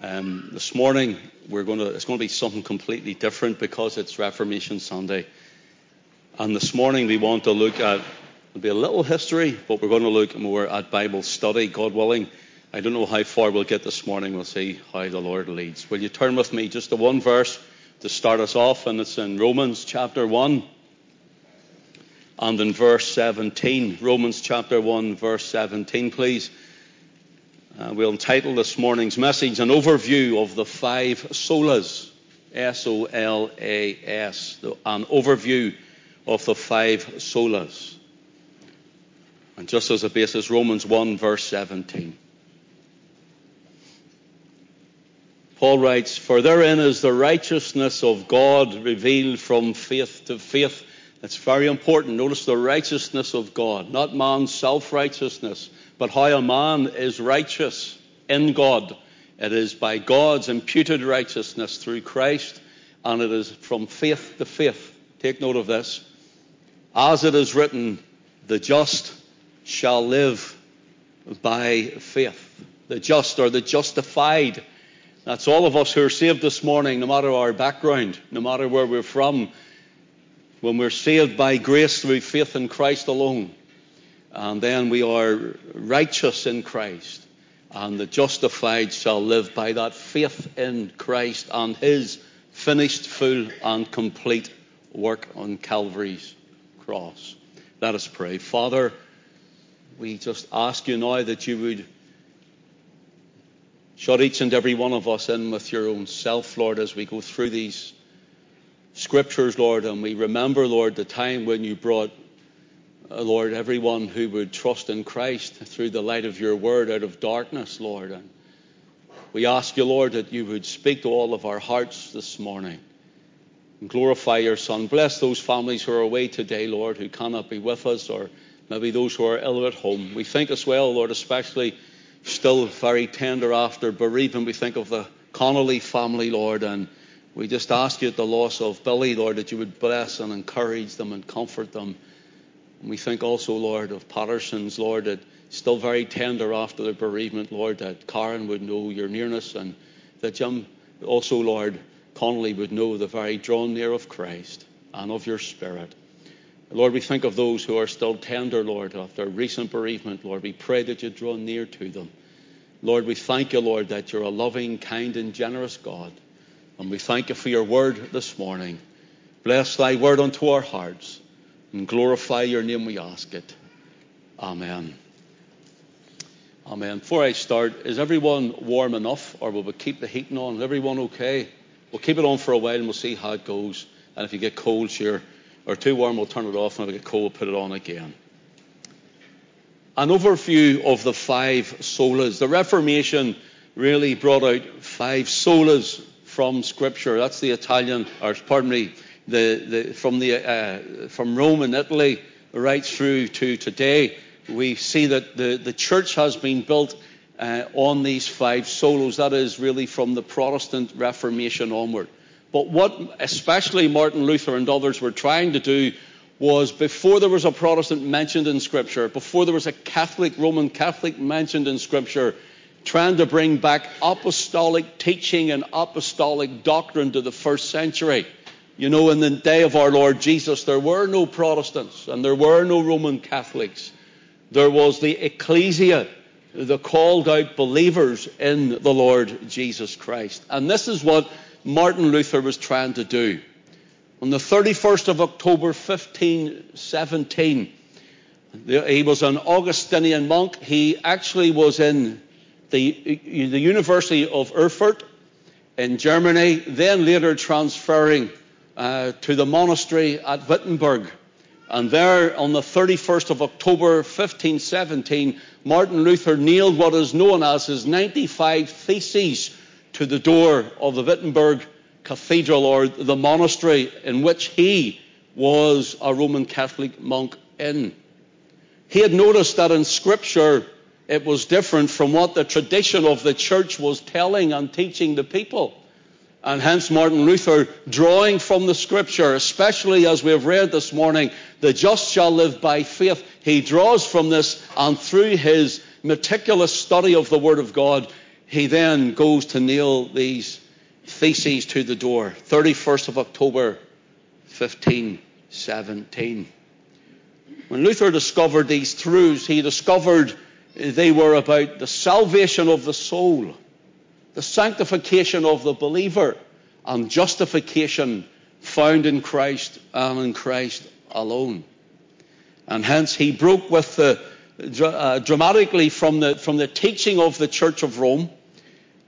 Um, this morning, we're going to, it's going to be something completely different because it's Reformation Sunday. And this morning, we want to look at, it'll be a little history, but we're going to look more at Bible study, God willing. I don't know how far we'll get this morning. We'll see how the Lord leads. Will you turn with me just to one verse to start us off? And it's in Romans chapter 1 and in verse 17. Romans chapter 1, verse 17, please. Uh, we'll entitle this morning's message An Overview of the Five Solas. S O L A S. An overview of the five solas. And just as a basis, Romans 1, verse 17. Paul writes, For therein is the righteousness of God revealed from faith to faith. That's very important. Notice the righteousness of God, not man's self righteousness but how a man is righteous in God. It is by God's imputed righteousness through Christ, and it is from faith to faith. Take note of this. As it is written, the just shall live by faith. The just or the justified. That's all of us who are saved this morning, no matter our background, no matter where we're from. When we're saved by grace through faith in Christ alone, and then we are righteous in Christ. And the justified shall live by that faith in Christ and his finished, full, and complete work on Calvary's cross. Let us pray. Father, we just ask you now that you would shut each and every one of us in with your own self, Lord, as we go through these scriptures, Lord, and we remember, Lord, the time when you brought Uh, Lord, everyone who would trust in Christ through the light of your word out of darkness, Lord. And we ask you, Lord, that you would speak to all of our hearts this morning and glorify your Son. Bless those families who are away today, Lord, who cannot be with us, or maybe those who are ill at home. We think as well, Lord, especially still very tender after bereavement. We think of the Connolly family, Lord, and we just ask you at the loss of Billy, Lord, that you would bless and encourage them and comfort them. We think also, Lord, of Patterson's, Lord, that still very tender after the bereavement, Lord, that Karen would know your nearness and that Jim also, Lord, Connolly would know the very drawn near of Christ and of your Spirit. Lord, we think of those who are still tender, Lord, after recent bereavement. Lord, we pray that you draw near to them. Lord, we thank you, Lord, that you're a loving, kind, and generous God. And we thank you for your word this morning. Bless thy word unto our hearts and glorify your name, we ask it. Amen. Amen. Before I start, is everyone warm enough, or will we keep the heating on? Is everyone okay? We'll keep it on for a while and we'll see how it goes. And if you get cold, sure, or too warm, we'll turn it off. And if you get cold, we'll put it on again. An overview of the five solas. The Reformation really brought out five solas from Scripture. That's the Italian, or pardon me, the, the, from, the, uh, from Rome and Italy right through to today, we see that the, the church has been built uh, on these five solas. That is really from the Protestant Reformation onward. But what especially Martin Luther and others were trying to do was before there was a Protestant mentioned in Scripture, before there was a Catholic, Roman Catholic mentioned in Scripture, trying to bring back apostolic teaching and apostolic doctrine to the first century. You know, in the day of our Lord Jesus, there were no Protestants and there were no Roman Catholics. There was the ecclesia, the called out believers in the Lord Jesus Christ. And this is what Martin Luther was trying to do. On the 31st of October 1517, he was an Augustinian monk. He actually was in the, the University of Erfurt in Germany, then later transferring uh, to the monastery at Wittenberg. And there, on the 31st of October 1517, Martin Luther nailed what is known as his 95 Theses to the door of the Wittenberg Cathedral or the monastery in which he was a Roman Catholic monk in. He had noticed that in Scripture it was different from what the tradition of the church was telling and teaching the people. And hence Martin Luther, drawing from the scripture, especially as we have read this morning, the just shall live by faith. He draws from this and through his meticulous study of the Word of God, he then goes to nail these theses to the door. 31st of October, 1517. When Luther discovered these truths, he discovered they were about the salvation of the soul, the sanctification of the believer, and justification found in Christ and in Christ alone. And hence he broke with the, uh, dramatically from the, from the teaching of the Church of Rome.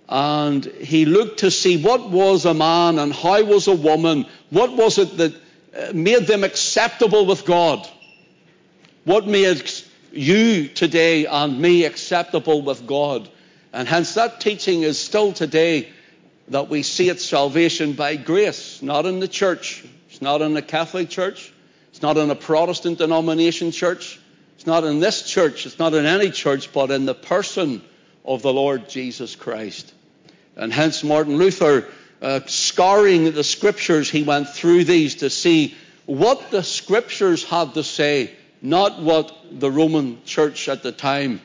And he looked to see what was a man and how was a woman, what was it that uh, made them acceptable with God. What made you today and me acceptable with God? And hence that teaching is still today that we see it salvation by grace, not in the church. It's not in the Catholic Church. It's not in a Protestant denomination church. It's not in this church. It's not in any church, but in the person of the Lord Jesus Christ. And hence Martin Luther, uh, scouring the scriptures, he went through these to see what the scriptures had to say, not what the Roman church at the time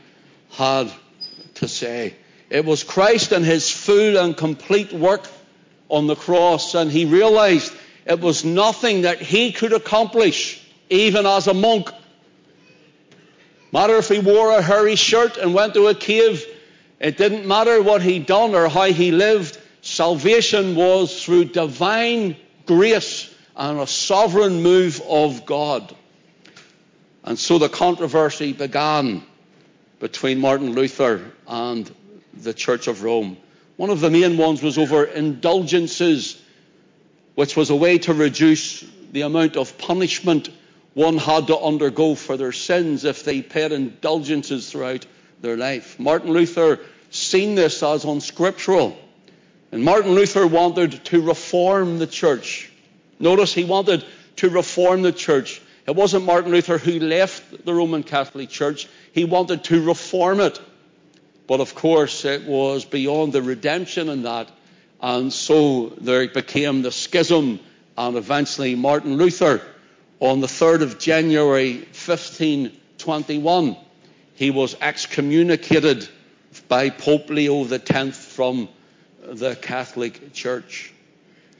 had to say. It was Christ and his full and complete work on the cross, and he realized it was nothing that he could accomplish, even as a monk. Matter if he wore a hairy shirt and went to a cave, it didn't matter what he'd done or how he lived. Salvation was through divine grace and a sovereign move of God. And so the controversy began between Martin Luther and the Church of Rome. One of the main ones was over indulgences, which was a way to reduce the amount of punishment one had to undergo for their sins if they paid indulgences throughout their life. Martin Luther seen this as unscriptural. And Martin Luther wanted to reform the church. Notice he wanted to reform the church. It wasn't Martin Luther who left the Roman Catholic Church. He wanted to reform it. But of course, it was beyond the redemption in that. And so there became the schism, and eventually Martin Luther, on the 3rd of January 1521, he was excommunicated by Pope Leo X from the Catholic Church.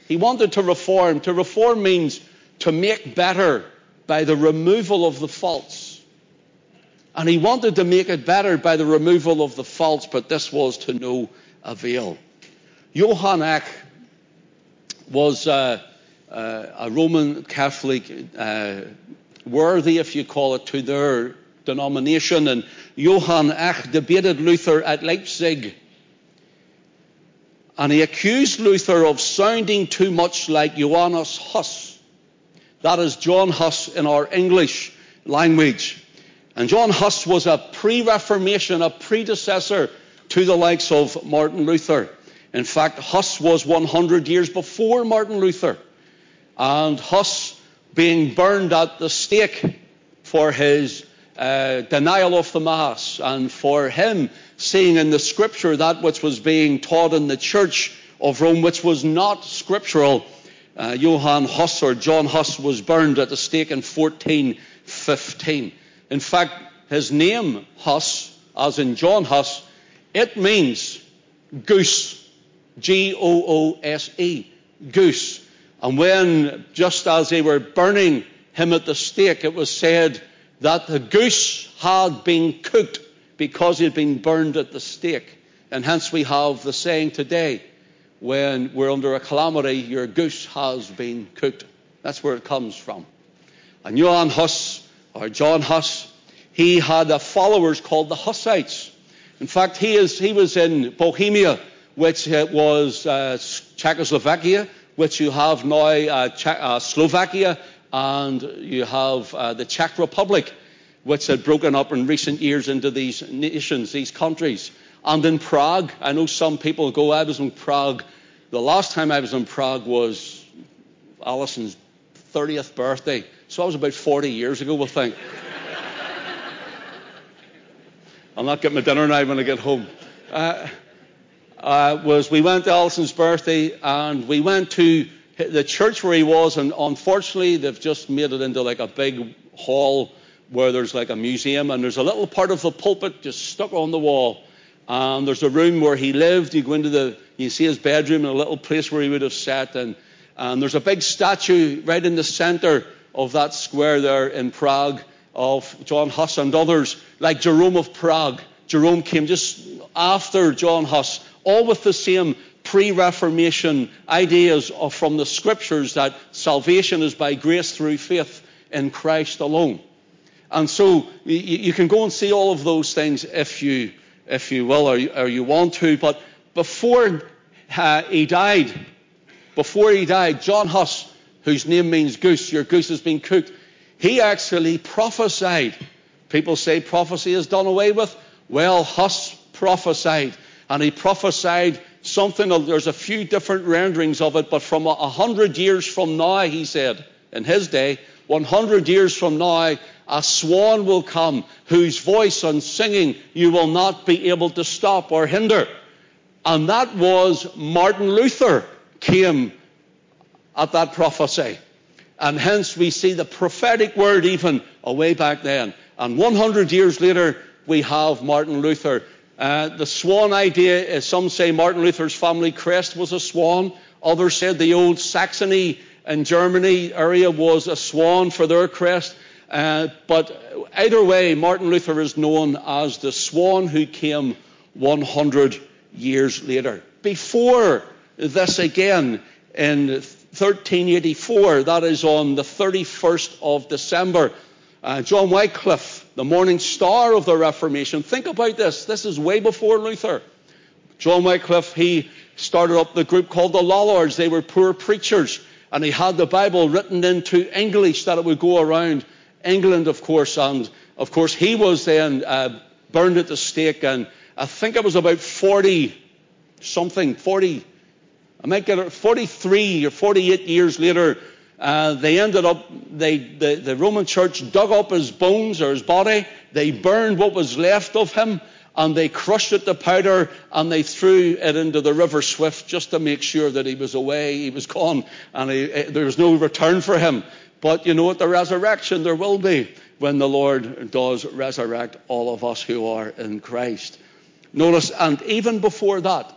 He wanted to reform. To reform means to make better by the removal of the false. And he wanted to make it better by the removal of the false, but this was to no avail. Johann Eck was uh, uh, a Roman Catholic, uh, worthy, if you call it, to their denomination. And Johann Eck debated Luther at Leipzig. And he accused Luther of sounding too much like Johannes Huss. That is John Huss in our English language. And John Huss was a pre Reformation, a predecessor to the likes of Martin Luther. In fact, Huss was 100 years before Martin Luther. And Huss being burned at the stake for his uh, denial of the Mass and for him seeing in the scripture that which was being taught in the church of Rome, which was not scriptural. Uh, Johann Huss or John Huss was burned at the stake in 1415. In fact, his name, Huss, as in John Huss, it means goose. G O O S E. Goose. And when, just as they were burning him at the stake, it was said that the goose had been cooked because he had been burned at the stake. And hence we have the saying today when we're under a calamity, your goose has been cooked. That's where it comes from. And Johann Huss or John Huss, he had followers called the Hussites. In fact, he, is, he was in Bohemia, which uh, was uh, Czechoslovakia, which you have now uh, uh, Slovakia, and you have uh, the Czech Republic, which had broken up in recent years into these nations, these countries. And in Prague, I know some people go, I was in Prague. The last time I was in Prague was Alison's 30th birthday. So that was about 40 years ago, we'll think. I'll not get my dinner now when I get home. Uh, uh, was we went to Alison's birthday and we went to the church where he was, and unfortunately they've just made it into like a big hall where there's like a museum, and there's a little part of the pulpit just stuck on the wall, And there's a room where he lived. You go into the, you see his bedroom and a little place where he would have sat. And, and there's a big statue right in the center of that square there in Prague of John Huss and others, like Jerome of Prague. Jerome came just after John Huss, all with the same pre Reformation ideas of, from the scriptures that salvation is by grace through faith in Christ alone. And so you, can go and see all of those things if you, if you will or you, or you want to. But before uh, he died, before he died, John Huss, whose name means goose, your goose has been cooked, he actually prophesied. People say prophecy is done away with. Well, Huss prophesied, and he prophesied something. There's a few different renderings of it, but from a hundred years from now, he said, in his day, 100 years from now, a swan will come whose voice and singing you will not be able to stop or hinder. And that was Martin Luther came at that prophecy. And hence we see the prophetic word even away back then. And 100 years later, we have Martin Luther. Uh, the swan idea, some say Martin Luther's family crest was a swan. Others said the old Saxony in Germany area was a swan for their crest. Uh, but either way, Martin Luther is known as the swan who came 100 years later. Before this again, in 1384, that is on the 31st of December, uh, John Wycliffe, the morning star of the Reformation, think about this. This is way before Luther. John Wycliffe, he started up the group called the Lollards. They were poor preachers and he had the Bible written into English that it would go around England, of course. And of course, he was then uh, burned at the stake, and I think it was about 40 something, 40, I might get it, 43 or 48 years later. Uh, they ended up, they, the, the Roman Church dug up his bones or his body. They burned what was left of him and they crushed it to powder and they threw it into the river Swift just to make sure that he was away, he was gone, and he, eh, there was no return for him. But you know, at the resurrection, there will be when the Lord does resurrect all of us who are in Christ. Notice, and even before that,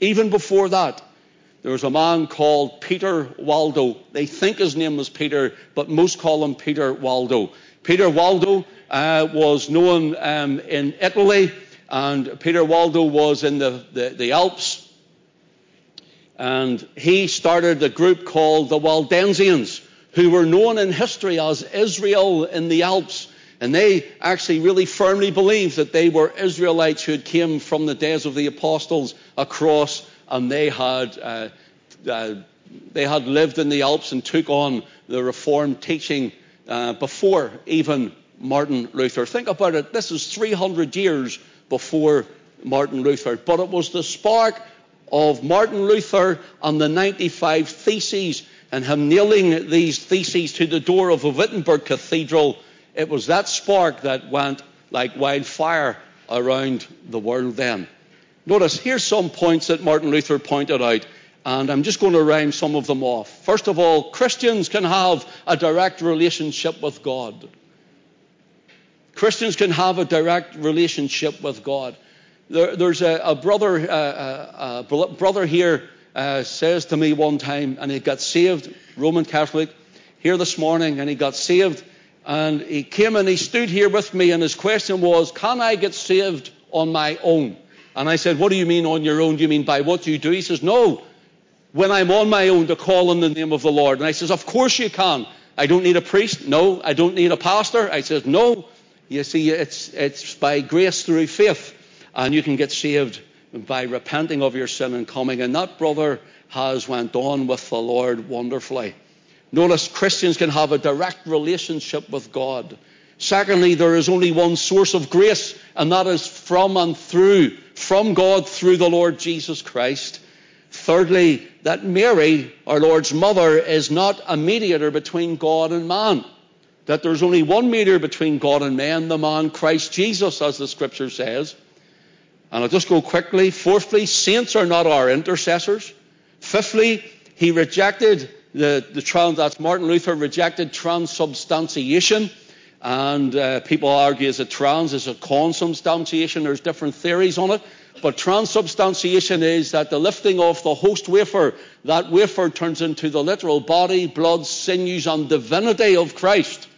even before that, there was a man called Peter Waldo. They think his name was Peter, but most call him Peter Waldo. Peter Waldo uh, was known um, in Italy, and Peter Waldo was in the, the, the, Alps. And he started a group called the Waldensians, who were known in history as Israel in the Alps. And they actually really firmly believed that they were Israelites who had came from the days of the apostles across, and they had uh, uh, they had lived in the Alps and took on the Reformed teaching uh, before even Martin Luther. Think about it. This is 300 years before Martin Luther. But it was the spark of Martin Luther and the 95 Theses and him nailing these theses to the door of the Wittenberg Cathedral. It was that spark that went like wildfire around the world then. Notice, here's some points that Martin Luther pointed out, and I'm just going to rhyme some of them off. First of all, Christians can have a direct relationship with God. Christians can have a direct relationship with God. There, there's a, a brother, uh, uh, a, a brother here uh, says to me one time, and he got saved, Roman Catholic, here this morning, and he got saved, and he came and he stood here with me, and his question was, "Can I get saved on my own?" And I said, "What do you mean on your own? Do you mean by what you do?" He says, "No, when I'm on my own to call on the name of the Lord." And I says, "Of course you can. I don't need a priest. No, I don't need a pastor." I says, "No." You see, it's, it's by grace through faith, and you can get saved by repenting of your sin and coming. And that brother has went on with the Lord wonderfully. Notice Christians can have a direct relationship with God. Secondly, there is only one source of grace, and that is from and through, from God through the Lord Jesus Christ. Thirdly, that Mary, our Lord's mother, is not a mediator between God and man that there's only one mediator between God and man, the man Christ Jesus, as the scripture says. And I'll just go quickly. Fourthly, saints are not our intercessors. Fifthly, he rejected the, the trans, that's Martin Luther rejected transubstantiation. And uh, people argue is it trans, is it consubstantiation? There's different theories on it. But transubstantiation is that the lifting of the host wafer, that wafer turns into the literal body, blood, sinews, and divinity of Christ.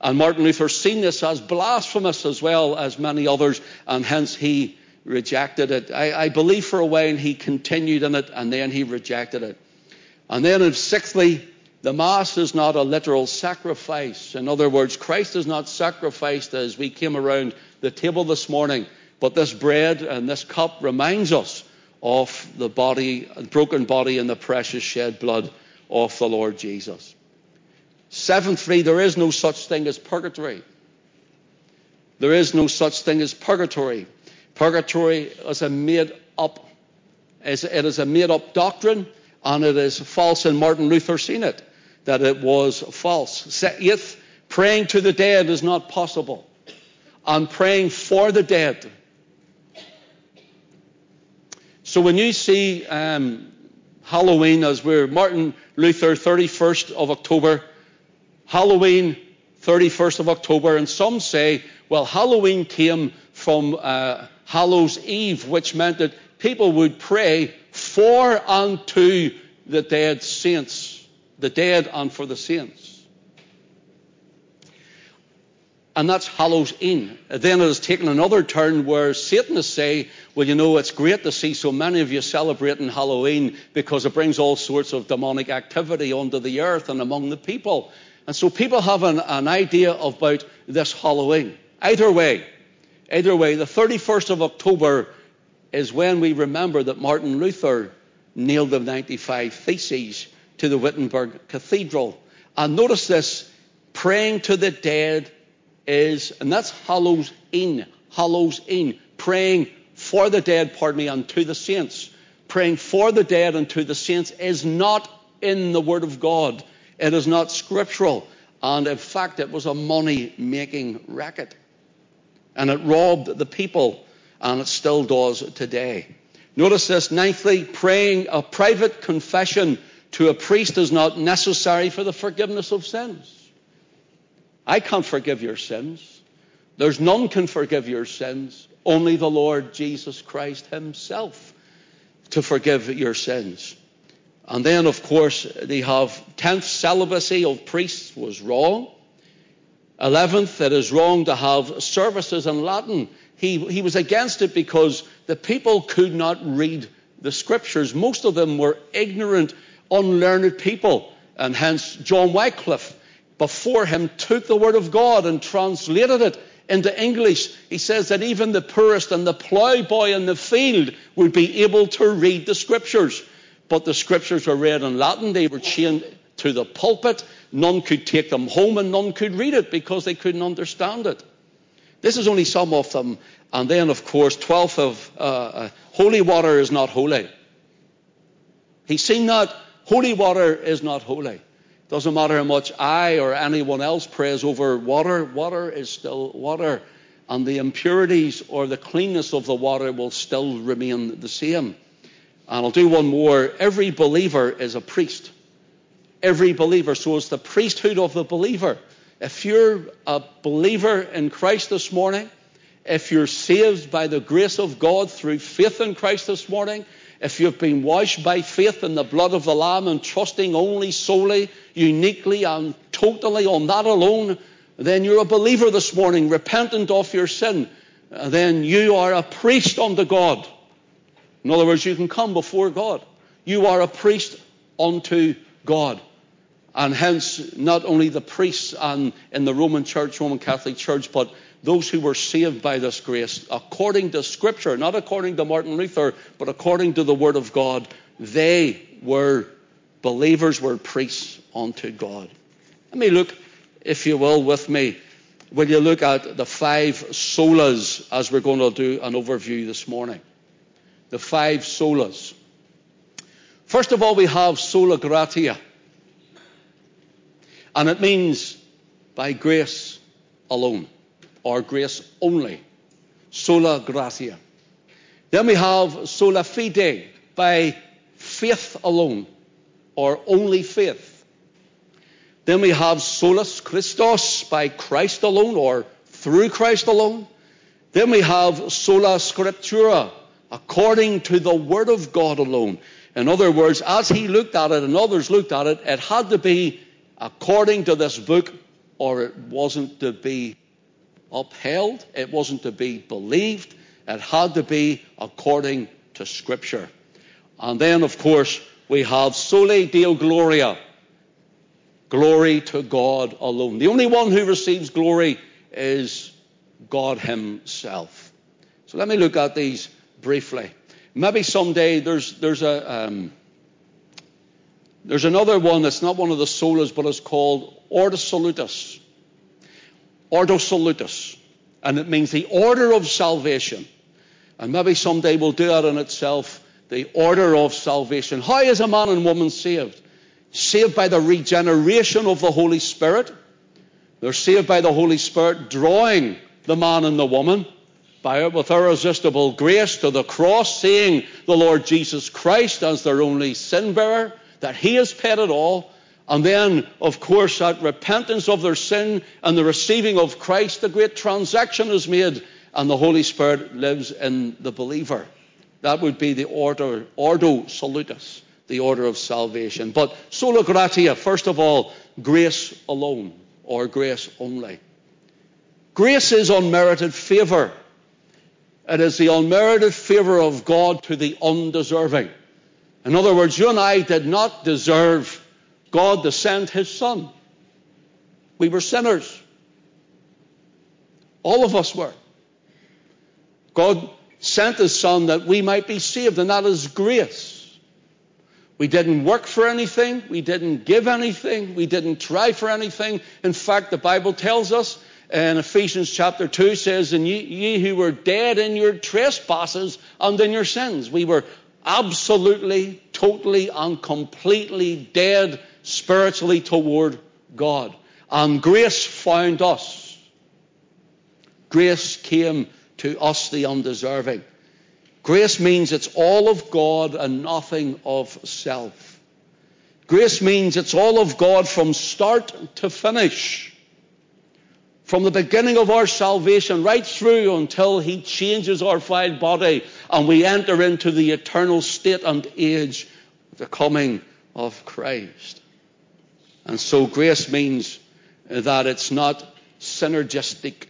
And Martin Luther seen this as blasphemous as well as many others, and hence he rejected it. I, I believe for a while and he continued in it, and then he rejected it. And then, sixthly, the Mass is not a literal sacrifice. In other words, Christ is not sacrificed as we came around the table this morning, but this bread and this cup reminds us of the body, broken body and the precious shed blood of the Lord Jesus. Seventhly, there is no such thing as purgatory. There is no such thing as purgatory. Purgatory is a made up, it is a made up doctrine, and it is false. And Martin Luther seen it that it was false. Eighth, praying to the dead is not possible. And praying for the dead. So when you see um, Halloween as we're Martin Luther, 31st of October, Halloween, 31st of October, and some say, well, Halloween came from uh, Hallows Eve, which meant that people would pray for and to the dead saints the dead and for the saints. And that's Hallows Eve. Then it has taken another turn where Satanists say, well, you know, it's great to see so many of you celebrating Halloween because it brings all sorts of demonic activity onto the earth and among the people. And so people have an, an idea about this Halloween. Either way, either way, the 31st of October is when we remember that Martin Luther nailed the 95 Theses to the Wittenberg Cathedral. And notice this praying to the dead is, and that's Hallows in, Hallows in, praying for the dead, pardon me, and to the saints. Praying for the dead and to the saints is not in the Word of God. It is not scriptural. And in fact, it was a money making racket. And it robbed the people, and it still does today. Notice this, ninthly, praying a private confession to a priest is not necessary for the forgiveness of sins. I can't forgive your sins. There's none can forgive your sins. Only the Lord Jesus Christ Himself to forgive your sins. And then, of course, they have 10th celibacy of priests was wrong. 11th, it is wrong to have services in Latin. He, he was against it because the people could not read the scriptures. Most of them were ignorant unlearned people. And hence, John Wycliffe, before him, took the Word of God and translated it into English. He says that even the poorest and the ploughboy in the field would be able to read the Scriptures. But the Scriptures were read in Latin, they were chained to the pulpit. None could take them home and none could read it because they couldn't understand it. This is only some of them. And then, of course, 12th of uh, uh, holy water is not holy. He's seen that Holy water is not holy. Doesn't matter how much I or anyone else prays over water, water is still water. And the impurities or the cleanness of the water will still remain the same. And I'll do one more. Every believer is a priest. Every believer. So it's the priesthood of the believer. If you're a believer in Christ this morning, if you're saved by the grace of God through faith in Christ this morning, if you've been washed by faith in the blood of the Lamb and trusting only solely, uniquely, and totally on that alone, then you're a believer this morning, repentant of your sin. Then you are a priest unto God. In other words, you can come before God. You are a priest unto God. And hence, not only the priests and in the Roman Church, Roman Catholic Church, but those who were saved by this grace, according to Scripture, not according to Martin Luther, but according to the Word of God, they were believers, were priests unto God. Let me look, if you will, with me. Will you look at the five solas as we're going to do an overview this morning? The five solas. First of all, we have sola gratia. And it means by grace alone or grace only. Sola gratia. Then we have sola fide, by faith alone, or only faith. Then we have solus Christos by Christ alone or through Christ alone. Then we have sola scriptura according to the word of God alone. In other words, as he looked at it and others looked at it, it had to be according to this book or it wasn't to be upheld. It wasn't to be believed. It had to be according to scripture. And then, of course, we have soli deo gloria. Glory to God alone. The only one who receives glory is God Himself. So let me look at these briefly. Maybe someday there's, there's, a, um, there's another one that's not one of the solas, but it's called Ordo Salutis. Ordo Salutis. And it means the order of salvation. And maybe someday we'll do that in itself the order of salvation. How is a man and woman saved? Saved by the regeneration of the Holy Spirit. They're saved by the Holy Spirit drawing the man and the woman by it with irresistible grace to the cross, seeing the Lord Jesus Christ as their only sin bearer, that He has paid it all. And then, of course, that repentance of their sin and the receiving of Christ, the great transaction is made, and the Holy Spirit lives in the believer. That would be the order, ordo salutis, the order of salvation. But sola gratia, first of all, grace alone, or grace only. Grace is unmerited favor. It is the unmerited favor of God to the undeserving. In other words, you and I did not deserve God to send His Son. We were sinners. All of us were. God sent His Son that we might be saved, and that is grace. We didn't work for anything. We didn't give anything. We didn't try for anything. In fact, the Bible tells us in Ephesians chapter 2 says, And ye, ye who were dead in your trespasses and in your sins. We were absolutely, totally, and completely dead spiritually toward God. And grace found us. Grace came to us, the undeserving. Grace means it's all of God and nothing of self. Grace means it's all of God from start to finish from the beginning of our salvation right through until He changes our vile body and we enter into the eternal state and age of the coming of Christ. And so grace means that it's not synergistic,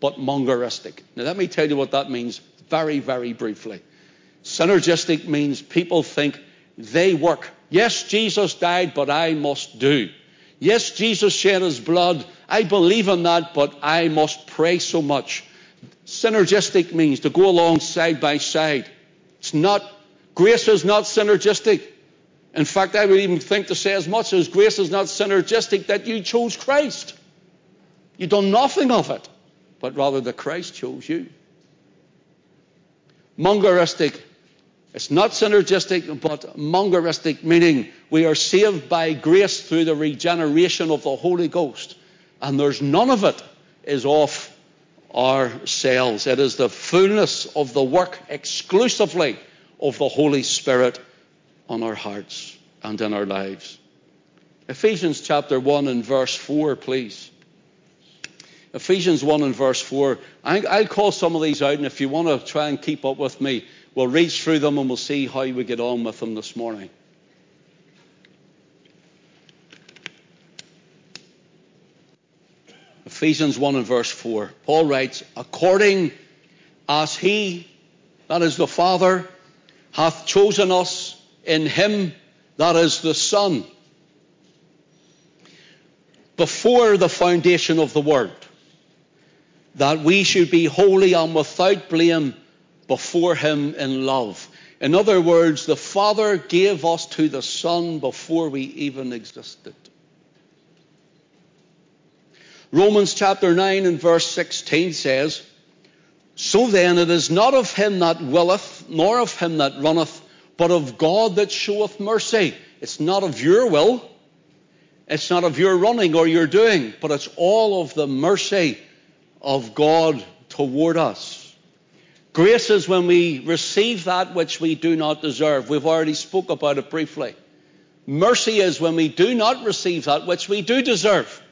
but monergistic. Now, let me tell you what that means very, very briefly. Synergistic means people think they work. Yes, Jesus died, but I must do. Yes, Jesus shed his blood. I believe in that, but I must pray so much. Synergistic means to go along side by side. It's not, grace is not synergistic. In fact, I would even think to say as much as grace is not synergistic that you chose Christ. You've done nothing of it, but rather that Christ chose you. Monergistic it's not synergistic, but monergistic, meaning we are saved by grace through the regeneration of the Holy Ghost. And there's none of it is off ourselves. It is the fullness of the work exclusively of the Holy Spirit on our hearts and in our lives. Ephesians chapter 1 and verse 4, please. Ephesians 1 and verse 4. I'll call some of these out, and if you want to try and keep up with me, We'll read through them and we'll see how we get on with them this morning. Ephesians 1 and verse 4. Paul writes, According as he, that is the Father, hath chosen us in him, that is the Son, before the foundation of the world, that we should be holy and without blame before him in love. In other words, the Father gave us to the Son before we even existed. Romans chapter 9 and verse 16 says, So then it is not of him that willeth, nor of him that runneth, but of God that showeth mercy. It's not of your will, it's not of your running or your doing, but it's all of the mercy of God toward us. Grace is when we receive that which we do not deserve. We've already spoke about it briefly. Mercy is when we do not receive that which we do deserve.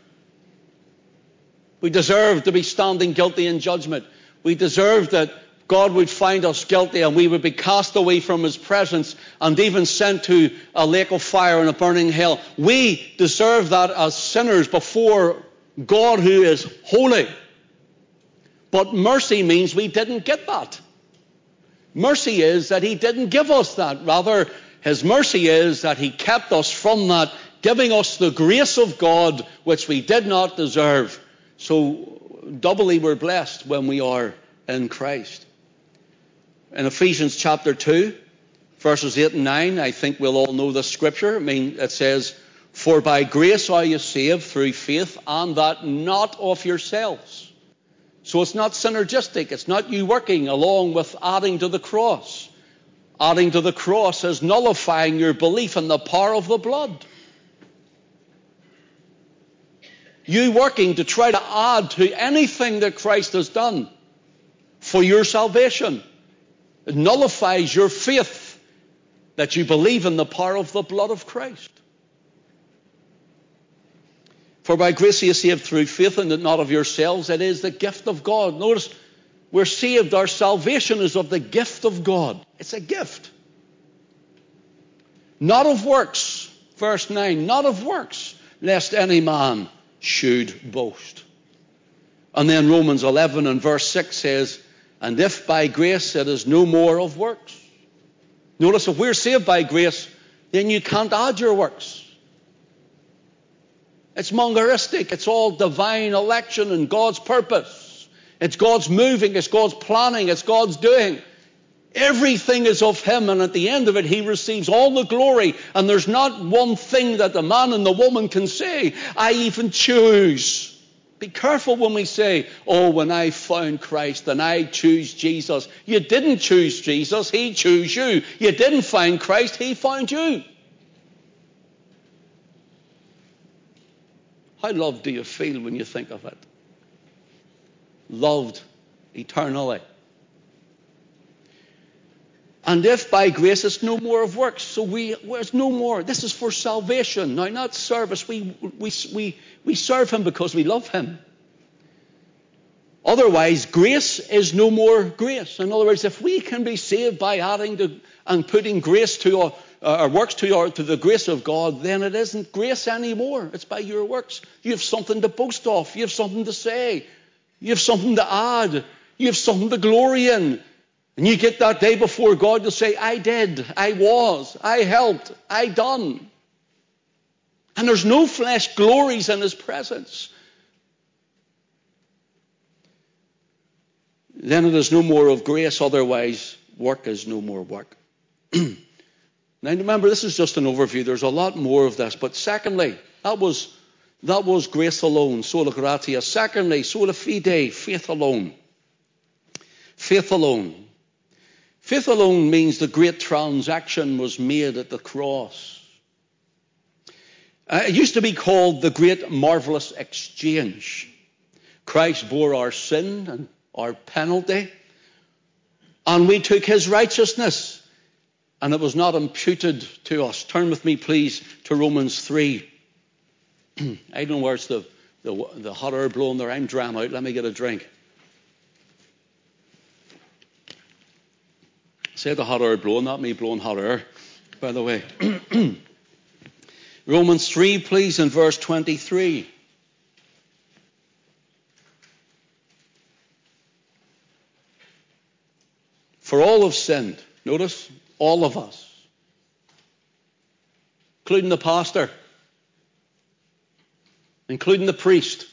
We deserve to be standing guilty in judgment. We deserve that God would find us guilty and we would be cast away from His presence and even sent to a lake of fire and a burning hell. We deserve that as sinners before God who is holy. But mercy means we didn't get that. Mercy is that He didn't give us that. Rather, His mercy is that He kept us from that, giving us the grace of God which we did not deserve. So, doubly we're blessed when we are in Christ. In Ephesians chapter 2, verses 8 and 9, I think we'll all know this scripture. I mean, it says, For by grace are you saved through faith, and that not of yourselves. So it's not synergistic. It's not you working along with adding to the cross. Adding to the cross is nullifying your belief in the power of the blood. You working to try to add to anything that Christ has done for your salvation. It nullifies your faith that you believe in the power of the blood of Christ. For by grace you are saved through faith, and not of yourselves. It is the gift of God. Notice, we're saved. Our salvation is of the gift of God. It's a gift. Not of works. Verse 9. Not of works, lest any man should boast. And then Romans 11 and verse 6 says, and if by grace it is no more of works. Notice if we're saved by grace, then you can't add your works. It's monergistic. It's all divine election and God's purpose. It's God's moving. It's God's planning. It's God's doing. Everything is of Him, and at the end of it, He receives all the glory. And there's not one thing that the man and the woman can say, I even choose. Be careful when we say, Oh, when I found Christ and I choose Jesus. You didn't choose Jesus, He chose you. You didn't find Christ, He found you. How loved do you feel when you think of it? Loved eternally. And if by grace it's no more of works, so we, there's no more. This is for salvation. Now, not service. We, we, we, we serve Him because we love Him. Otherwise, grace is no more grace. In other words, if we can be saved by adding to, and putting grace to our, our works to, our, to the grace of God, then it isn't grace anymore. It's by your works. You have something to boast of. You have something to say. You have something to add. You have something to glory in. And you get that day before God to say, I did, I was, I helped, I done. And there's no flesh glories in his presence. Then it is no more of grace, otherwise, work is no more work. now remember, this is just an overview. There's a lot more of this. But secondly, that was that was grace alone, sola gratia. Secondly, sola fide, faith alone. Faith alone. Faith alone means the great transaction was made at the cross. Uh, it used to be called the great marvelous exchange. Christ bore our sin and our penalty, and we took his righteousness, and it was not imputed to us. Turn with me, please, to Romans 3. I don't know where's the, the, the hot air blowing there. I'm drowned out. Let me get a drink. Say the hot air blowing, not me blowing hot air, by the way. Romans 3, please, in verse 23. For all have sinned. Notice, all of us, including the pastor, including the priest,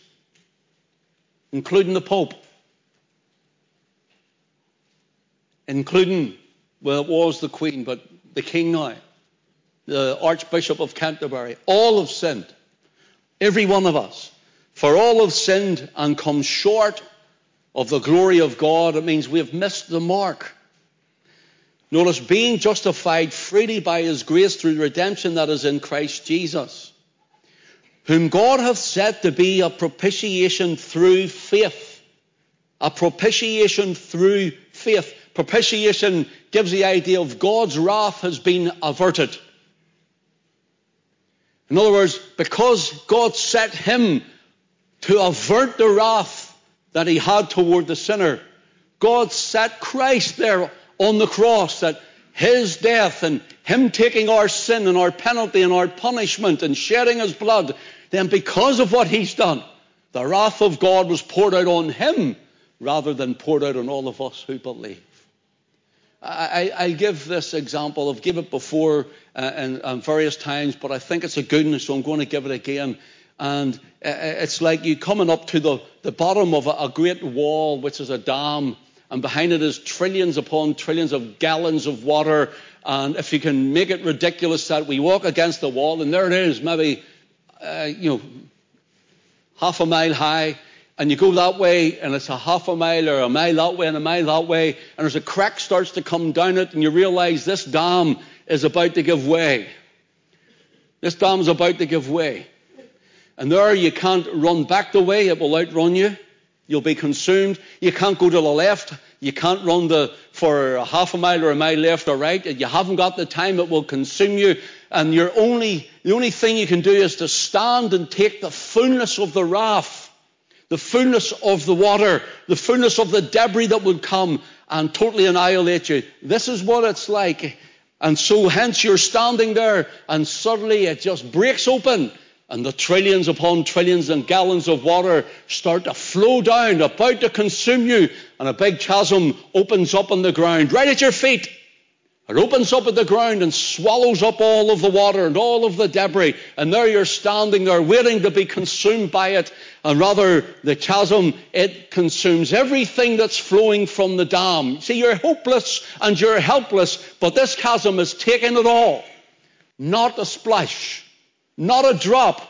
including the pope, including well, it was the Queen, but the King now, the Archbishop of Canterbury, all have sinned. Every one of us. For all have sinned and come short of the glory of God. It means we have missed the mark. Notice being justified freely by his grace through redemption that is in Christ Jesus, whom God hath set to be a propitiation through faith. A propitiation through faith. Propitiation gives the idea of God's wrath has been averted. In other words, because God set him to avert the wrath that he had toward the sinner, God set Christ there on the cross that his death and him taking our sin and our penalty and our punishment and shedding his blood, then because of what he's done, the wrath of God was poured out on him rather than poured out on all of us who believe. I, I, give this example. I've given it before uh, and, and, various times, but I think it's a good one, so I'm going to give it again. And uh, it's like you coming up to the, the bottom of a, a great wall, which is a dam, and behind it is trillions upon trillions of gallons of water. And if you can make it ridiculous that we walk against the wall, and there it is, maybe, uh, you know, half a mile high, and you go that way, and it's a half a mile or a mile that way and a mile that way, and as a crack starts to come down it, and you realize this dam is about to give way. This dam is about to give way. And there you can't run back the way, it will outrun you. You'll be consumed. You can't go to the left. You can't run the, for a half a mile or a mile left or right. You haven't got the time, it will consume you. And your only, the only thing you can do is to stand and take the fullness of the wrath the fullness of the water, the fullness of the debris that would come and totally annihilate you. This is what it's like. And so hence you're standing there and suddenly it just breaks open and the trillions upon trillions and gallons of water start to flow down, about to consume you, and a big chasm opens up on the ground right at your feet. It opens up at the ground and swallows up all of the water and all of the debris. And there you're standing there waiting to be consumed by it. And rather, the chasm, it consumes everything that's flowing from the dam. See, you're hopeless and you're helpless, but this chasm has taken it all. Not a splash, not a drop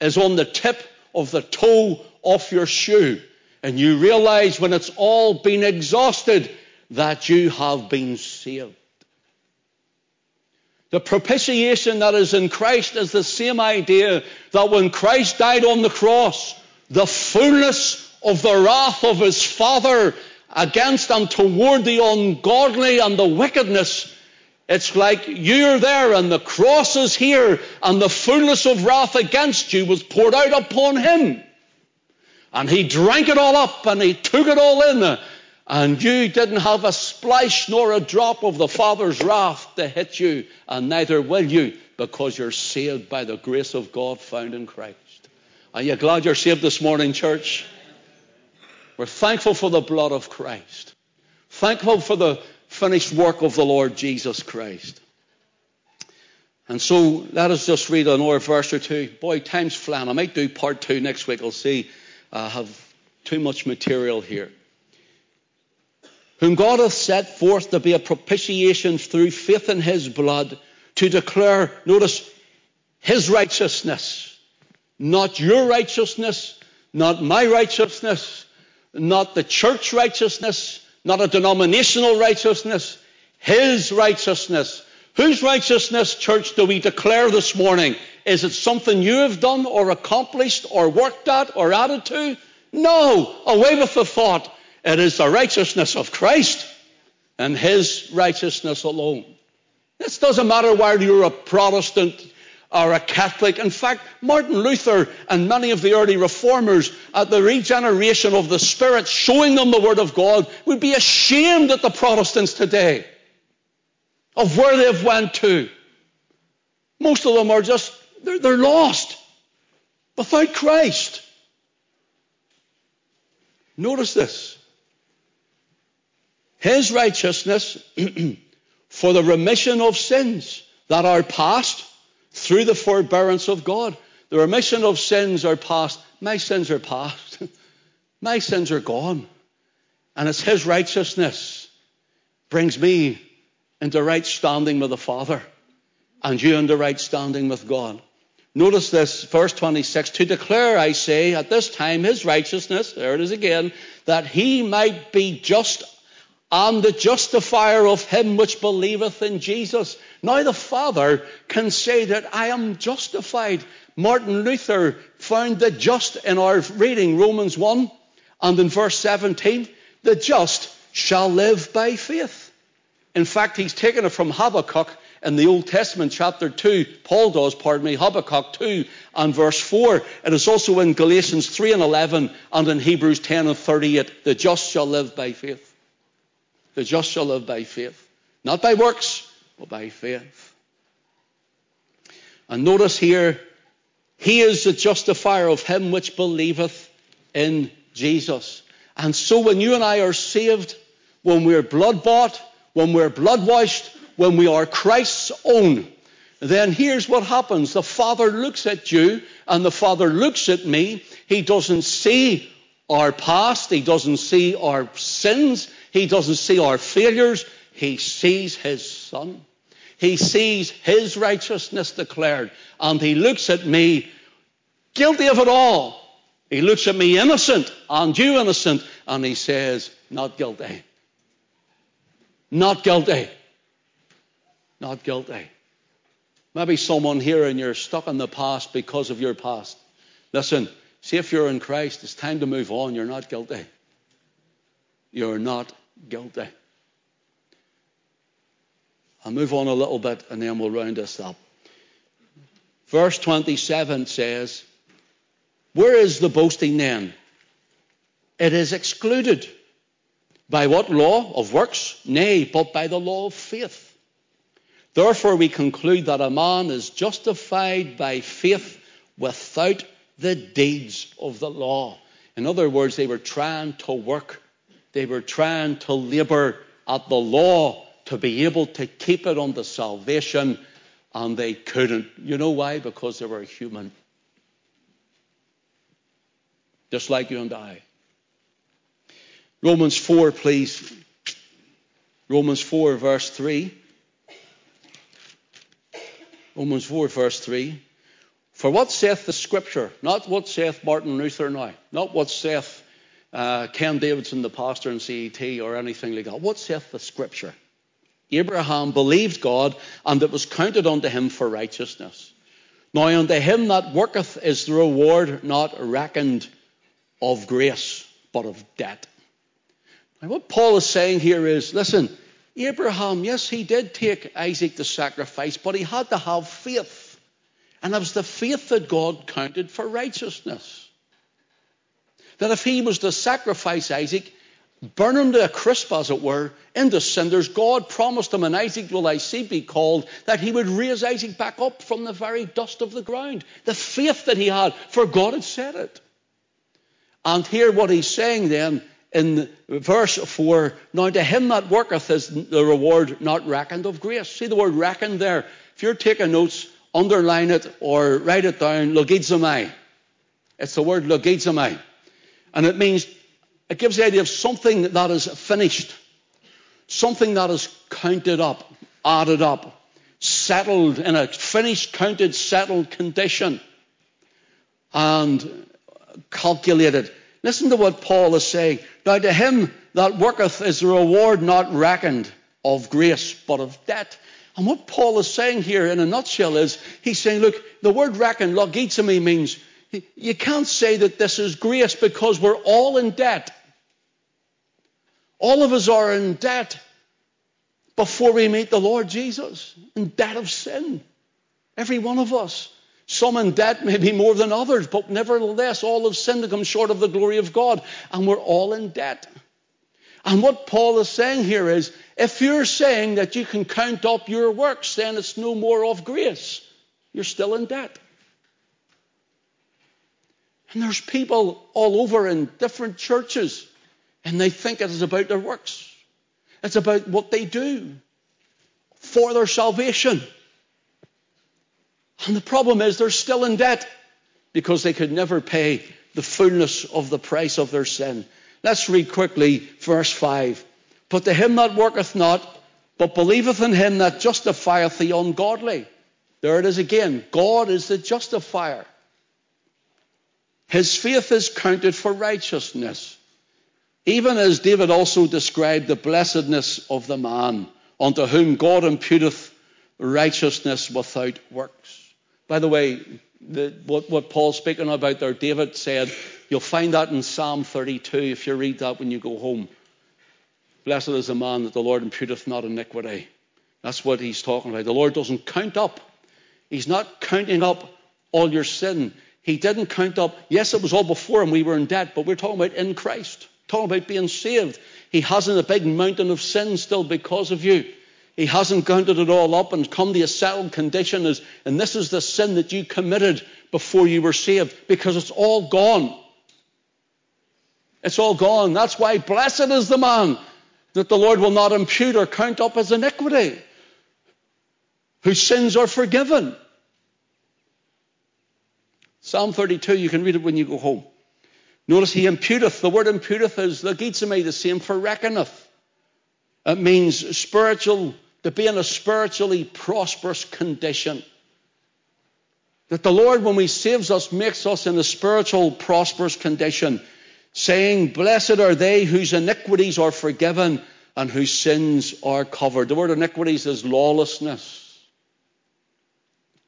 is on the tip of the toe of your shoe. And you realize when it's all been exhausted that you have been saved. The propitiation that is in Christ is the same idea that when Christ died on the cross, the fullness of the wrath of his Father against and toward the ungodly and the wickedness, it's like you're there and the cross is here and the fullness of wrath against you was poured out upon him. And he drank it all up and he took it all in and you didn't have a splash nor a drop of the Father's wrath to hit you, and neither will you, because you're saved by the grace of God found in Christ. Are you glad you're saved this morning, church? We're thankful for the blood of Christ. Thankful for the finished work of the Lord Jesus Christ. And so let us just read another verse or two. Boy, time's flying. I might do part two next week. I'll see. I have too much material here whom God hath set forth to be a propitiation through faith in his blood, to declare, notice, his righteousness. Not your righteousness, not my righteousness, not the church righteousness, not a denominational righteousness, his righteousness. Whose righteousness, church, do we declare this morning? Is it something you have done or accomplished or worked at or added to? No, away with the thought. It is the righteousness of Christ and his righteousness alone. This doesn't matter whether you're a Protestant or a Catholic. In fact, Martin Luther and many of the early reformers at the regeneration of the Spirit, showing them the Word of God, would be ashamed at the Protestants today of where they've went to. Most of them are just, they're, they're lost without Christ. Notice this. His righteousness for the remission of sins that are past through the forbearance of God. The remission of sins are past. My sins are past. My sins are gone. And it's His righteousness brings me into right standing with the Father and you into right standing with God. Notice this, verse 26, to declare, I say, at this time his righteousness, there it is again, that he might be just and the justifier of him which believeth in Jesus. Now the Father can say that I am justified. Martin Luther found the just in our reading, Romans 1, and in verse 17, the just shall live by faith. In fact, he's taken it from Habakkuk in the Old Testament, chapter 2. Paul does, pardon me, Habakkuk 2 and verse 4. It is also in Galatians 3 and 11 and in Hebrews 10 and 38. The just shall live by faith. The just shall live by faith. Not by works, but by faith. And notice here, he is the justifier of him which believeth in Jesus. And so when you and I are saved, when we're blood bought, when we're blood washed, when we are Christ's own, then here's what happens. The Father looks at you and the Father looks at me. He doesn't see our past. He doesn't see our sins. He doesn't see our failures. He sees his son. He sees his righteousness declared. And he looks at me guilty of it all. He looks at me innocent and you innocent. And he says, not guilty. Not guilty. Not guilty. Maybe someone here and you're stuck in the past because of your past. Listen, see if you're in Christ, it's time to move on. You're not guilty. You're not guilty. I'll move on a little bit and then we'll round this up. Verse 27 says, Where is the boasting then? It is excluded. By what law? Of works? Nay, but by the law of faith. Therefore, we conclude that a man is justified by faith without the deeds of the law. In other words, they were trying to work, they were trying to labor at the law to be able to keep it unto salvation, and they couldn't. You know why? Because they were human. Just like you and I. Romans 4, please. Romans 4, verse 3. Romans 4, verse 3. For what saith the Scripture? Not what saith Martin Luther now. Not what saith uh, Ken Davidson, the pastor in CET, or anything like that. What saith the Scripture? Abraham believed God, and it was counted unto him for righteousness. Now unto him that worketh is the reward not reckoned of grace, but of debt. Now what Paul is saying here is, listen, Abraham, yes, he did take Isaac to sacrifice, but he had to have faith. And it was the faith that God counted for righteousness. That if he was to sacrifice Isaac, burn him to a crisp, as it were, into cinders. God promised him, and Isaac will I see be called, that he would raise Isaac back up from the very dust of the ground. The faith that he had, for God had said it. And hear what he's saying then in verse 4 Now to him that worketh is the reward not reckoned of grace. See the word reckoned there. If you're taking notes, underline it or write it down, logizomai. It's the word logizomai. And it means it gives the idea of something that is finished, something that is counted up, added up, settled in a finished, counted, settled condition, and calculated. Listen to what Paul is saying. Now, to him that worketh is the reward not reckoned of grace, but of debt. And what Paul is saying here in a nutshell is he's saying, look, the word reckon, logizomai, means you can't say that this is grace because we're all in debt. All of us are in debt before we meet the Lord Jesus, in debt of sin. Every one of us. Some in debt maybe more than others, but nevertheless, all have sinned to come short of the glory of God, and we're all in debt. And what Paul is saying here is if you're saying that you can count up your works, then it's no more of grace. You're still in debt. And there's people all over in different churches, and they think it is about their works. It's about what they do for their salvation. And the problem is they're still in debt because they could never pay the fullness of the price of their sin. Let's read quickly verse 5. But to him that worketh not, but believeth in him that justifieth the ungodly. There it is again. God is the justifier. His faith is counted for righteousness. Even as David also described the blessedness of the man unto whom God imputeth righteousness without works. By the way, the, what, what Paul's speaking about there, David said, you'll find that in Psalm 32 if you read that when you go home. Blessed is the man that the Lord imputeth not iniquity, That's what he's talking about. The Lord doesn't count up. He's not counting up all your sin. He didn't count up. Yes, it was all before and we were in debt, but we're talking about in Christ. Talking about being saved. He hasn't a big mountain of sin still because of you. He hasn't counted it all up and come to a settled condition as, and this is the sin that you committed before you were saved because it's all gone. It's all gone. That's why blessed is the man that the Lord will not impute or count up as iniquity whose sins are forgiven. Psalm 32, you can read it when you go home. Notice he imputeth. The word imputeth is the logizomai, the same for reckoneth. It means spiritual, to be in a spiritually prosperous condition. That the Lord, when He saves us, makes us in a spiritual, prosperous condition, saying, Blessed are they whose iniquities are forgiven and whose sins are covered. The word iniquities is lawlessness.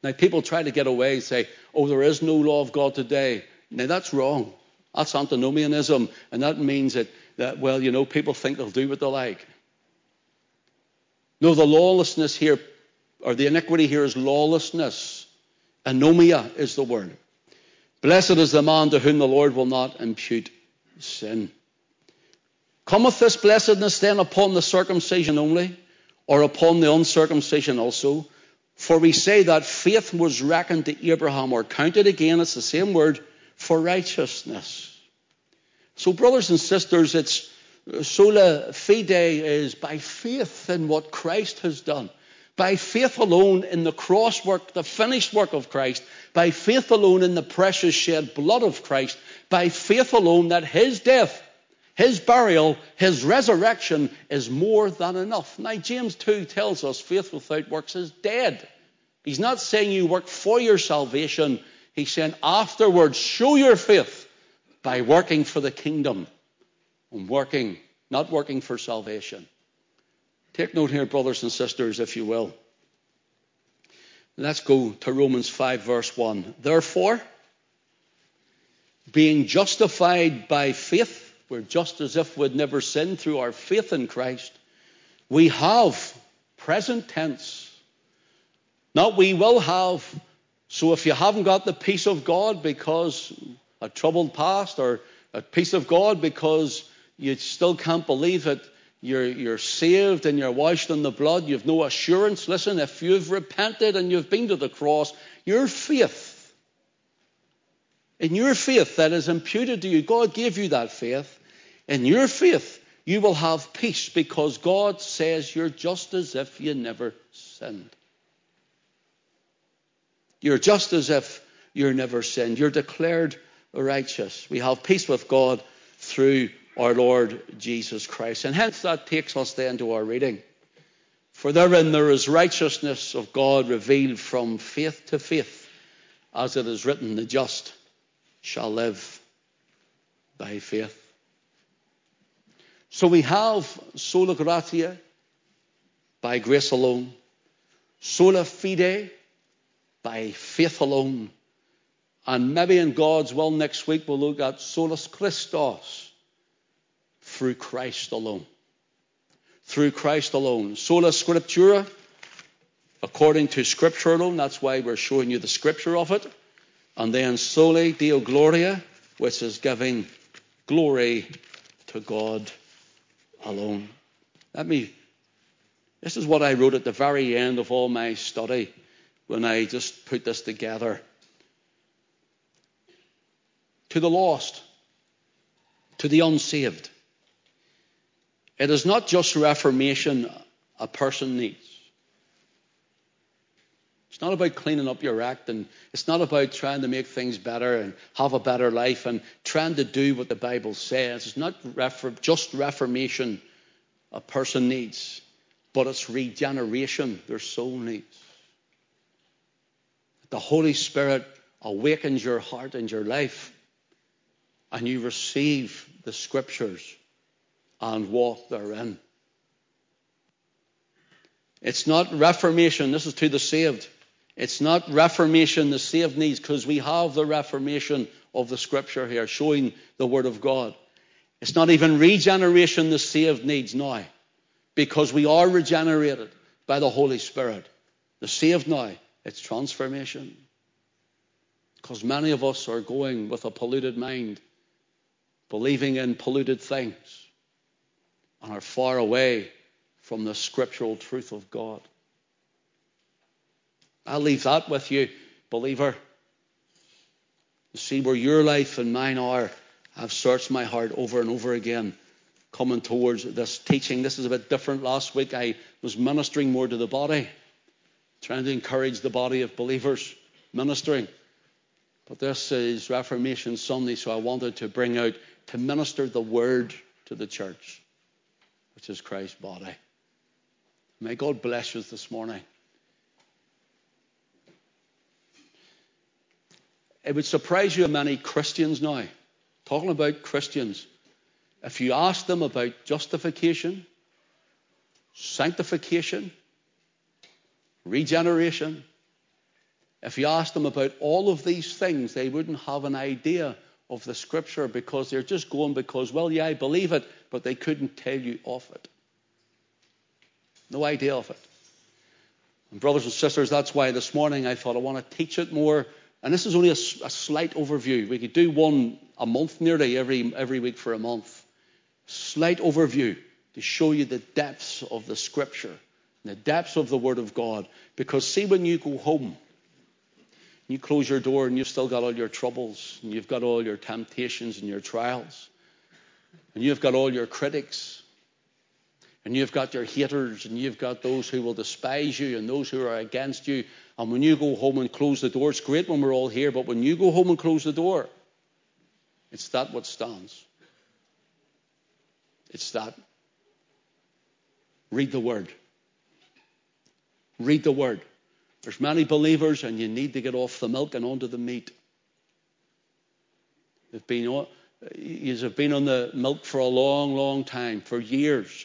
Now, people try to get away and say, oh, there is no law of God today. Now, that's wrong. That's antinomianism. And that means that, that, well, you know, people think they'll do what they like. No, the lawlessness here, or the iniquity here is lawlessness. Anomia is the word. Blessed is the man to whom the Lord will not impute sin. Cometh this blessedness then upon the circumcision only, or upon the uncircumcision also? For we say that faith was reckoned to Abraham or counted again, it's the same word, for righteousness. So, brothers and sisters, it's uh, sola fide is by faith in what Christ has done. By faith alone in the cross work, the finished work of Christ. By faith alone in the precious shed blood of Christ. By faith alone that his death, his burial, his resurrection is more than enough. Now, James 2 tells us faith without works is dead. He's not saying you work for your salvation. He's saying afterwards, show your faith by working for the kingdom and working, not working for salvation. Take note here, brothers and sisters, if you will. Let's go to Romans 5, verse 1. Therefore, being justified by faith, we're just as if we'd never sinned through our faith in Christ. We have, present tense, not we will have. So if you haven't got the peace of God because a troubled past or a peace of God because you still can't believe it, you're, you're saved and you're washed in the blood, you've no assurance. Listen, if you've repented and you've been to the cross, your faith in your faith that is imputed to you, God gave you that faith. In your faith, you will have peace because God says you're just as if you never sinned. You're just as if you're never sinned. You're declared righteous. We have peace with God through our Lord Jesus Christ. And hence that takes us then to our reading. For therein there is righteousness of God revealed from faith to faith, as it is written, the just shall live by faith. So we have sola gratia, by grace alone, sola fide, by faith alone. And maybe in God's will next week we'll look at solus Christus, through Christ alone. Through Christ alone. Sola Scriptura, according to Scripture alone. That's why we're showing you the Scripture of it and then soli Deo Gloria, which is giving glory to God alone. Let me, this is what I wrote at the very end of all my study when I just put this together. To the lost, to the unsaved, it is not just reformation a person needs. It's not about cleaning up your act and it's not about trying to make things better and have a better life and trying to do what the Bible says. It's not just reformation a person needs, but it's regeneration their soul needs. The Holy Spirit awakens your heart and your life and you receive the scriptures and walk therein. It's not reformation. This is to the saved. It's not reformation the saved needs because we have the reformation of the scripture here showing the word of God. It's not even regeneration the saved needs now because we are regenerated by the Holy Spirit. The saved now, it's transformation. Because many of us are going with a polluted mind, believing in polluted things, and are far away from the scriptural truth of God. I'll leave that with you, believer. You see where your life and mine are. I've searched my heart over and over again, coming towards this teaching. This is a bit different. Last week I was ministering more to the body, trying to encourage the body of believers, ministering. But this is Reformation Sunday, so I wanted to bring out to minister the word to the church, which is Christ's body. May God bless you this morning. It would surprise you how many Christians now, talking about Christians, if you ask them about justification, sanctification, regeneration, if you ask them about all of these things, they wouldn't have an idea of the scripture because they're just going because, well, yeah, I believe it, but they couldn't tell you of it. No idea of it. And brothers and sisters, that's why this morning I thought I want to teach it more. And this is only a, a slight overview. We could do one a month nearly every, every week for a month. Slight overview to show you the depths of the scripture, the depths of the word of God. Because see, when you go home, you close your door and you've still got all your troubles, and you've got all your temptations and your trials, and you've got all your critics, and you've got your haters, and you've got those who will despise you and those who are against you. And when you go home and close the door, it's great when we're all here, but when you go home and close the door, it's that what stands. It's that. Read the word. Read the word. There's many believers, and you need to get off the milk and onto the meat. You've been on, you've been on the milk for a long, long time, for years.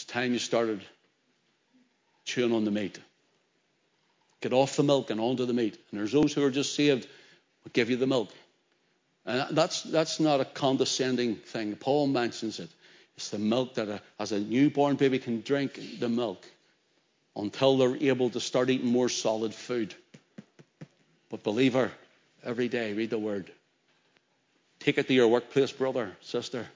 It's time you started chewing on the meat. Get off the milk and onto the meat. And there's those who are just saved, will give you the milk. And that's, that's not a condescending thing. Paul mentions it. It's the milk that, a, as a newborn baby can drink the milk until they're able to start eating more solid food. But, believer, every day read the word. Take it to your workplace, brother, sister.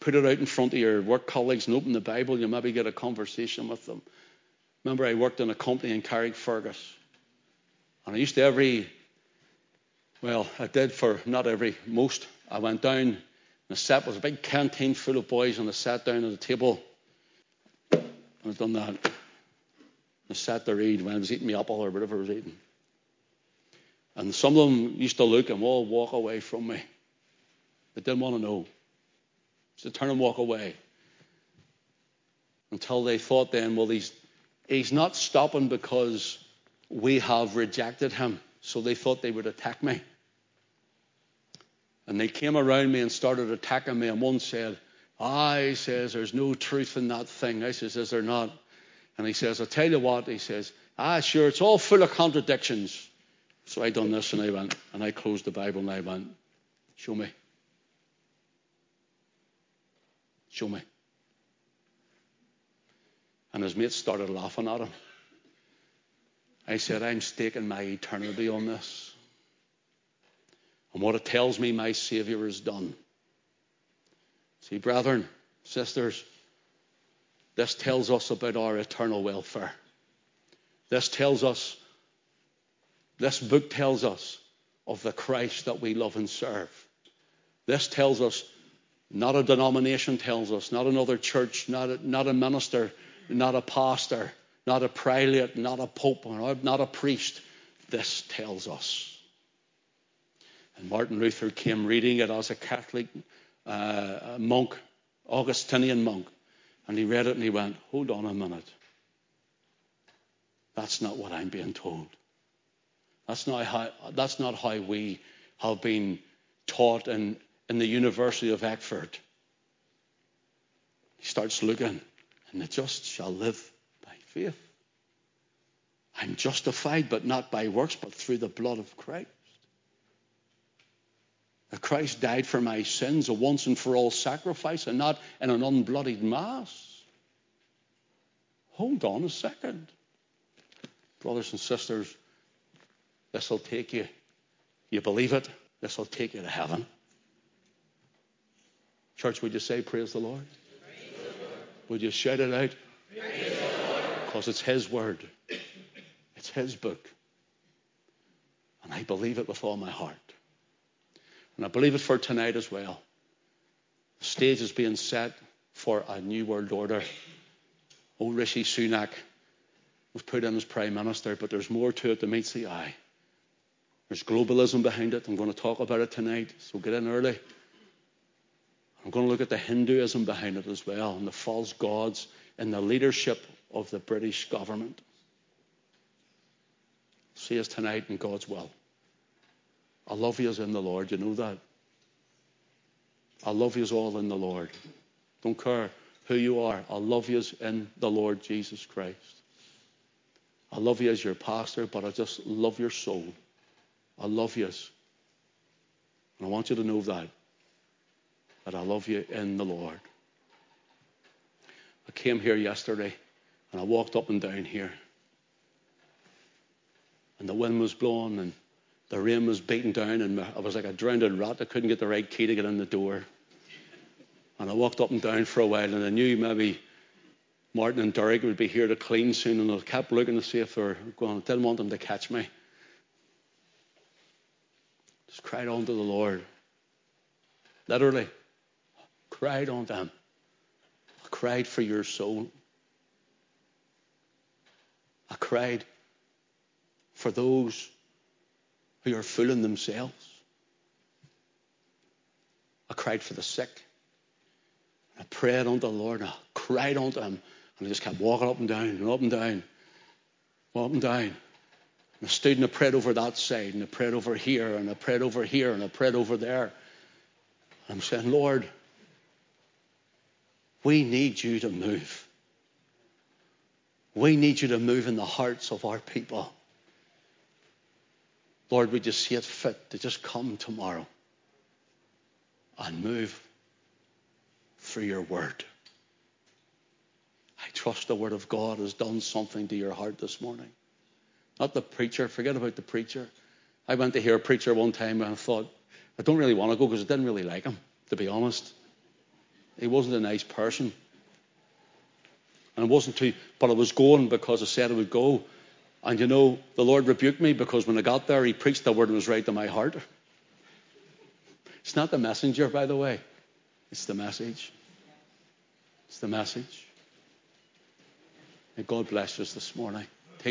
Put it out in front of your work colleagues and open the Bible. You'll maybe get a conversation with them. Remember, I worked in a company in Carrickfergus. And I used to every, well, I did for not every, most. I went down, and the set was a big canteen full of boys, and I sat down at a table. I've done that. I sat there read when I was eating my apple or whatever I was eating. And some of them used to look and all walk away from me. They didn't want to know. So turn and walk away. Until they thought then, well, he's, he's not stopping because we have rejected him. So they thought they would attack me. And they came around me and started attacking me. And one said, Ah, he says, there's no truth in that thing. I says, Is there not? And he says, I'll tell you what, he says, Ah, sure, it's all full of contradictions. So I done this and I went, and I closed the Bible and I went, Show me. Show me. And his mates started laughing at him. I said, I'm staking my eternity on this. And what it tells me my Savior has done. See, brethren, sisters, this tells us about our eternal welfare. This tells us, this book tells us of the Christ that we love and serve. This tells us not a denomination tells us, not another church, not a, not a minister, not a pastor, not a prelate, not a pope, not a priest. This tells us. And Martin Luther came reading it as a Catholic uh, monk, Augustinian monk, and he read it and he went, Hold on a minute. That's not what I'm being told. That's not how, that's not how we have been taught in in the University of Oxford. He starts looking, and the just shall live by faith. I'm justified, but not by works, but through the blood of Christ. That Christ died for my sins, a once and for all sacrifice, and not in an unbloodied mass. Hold on a second. Brothers and sisters, this will take you. You believe it? This will take you to heaven. Church, would you say, Praise the Lord? Praise the Lord. Would you shout it out? Because it's His word, it's His book. And I believe it with all my heart. And I believe it for tonight as well. The stage is being set for a new world order. Old Rishi Sunak was put in as Prime Minister, but there's more to it than meets the eye. There's globalism behind it. I'm going to talk about it tonight, so get in early. I'm going to look at the Hinduism behind it as well and the false gods and the leadership of the British government. See us tonight in God's will. I love you as in the Lord. You know that. I love you as all in the Lord. Don't care who you are. I love you as in the Lord Jesus Christ. I love you as your pastor, but I just love your soul. I love you. And I want you to know that. That I love you in the Lord. I came here yesterday and I walked up and down here. And the wind was blowing and the rain was beating down and I was like a drowned rat. I couldn't get the right key to get in the door. And I walked up and down for a while and I knew maybe Martin and Derek would be here to clean soon and I kept looking to see if they were going. I didn't want them to catch me. Just cried unto the Lord. Literally, cried on them. I cried for your soul. I cried for those who are fooling themselves. I cried for the sick. I prayed unto the Lord. I cried unto Him. And I just kept walking up and down and up and down, up and down. And I stood and I prayed over that side, and I prayed over here, and I prayed over here, and I prayed over there. I'm saying, Lord, we need you to move. We need you to move in the hearts of our people. Lord, we just see it fit to just come tomorrow and move for your word. I trust the word of God has done something to your heart this morning. Not the preacher. Forget about the preacher. I went to hear a preacher one time and I thought, I don't really want to go because I didn't really like him, to be honest. He wasn't a nice person. And it wasn't too, but I was going because I said I would go. And you know, the Lord rebuked me because when I got there, He preached the word and was right to my heart. It's not the messenger, by the way, it's the message. It's the message. May God bless us this morning.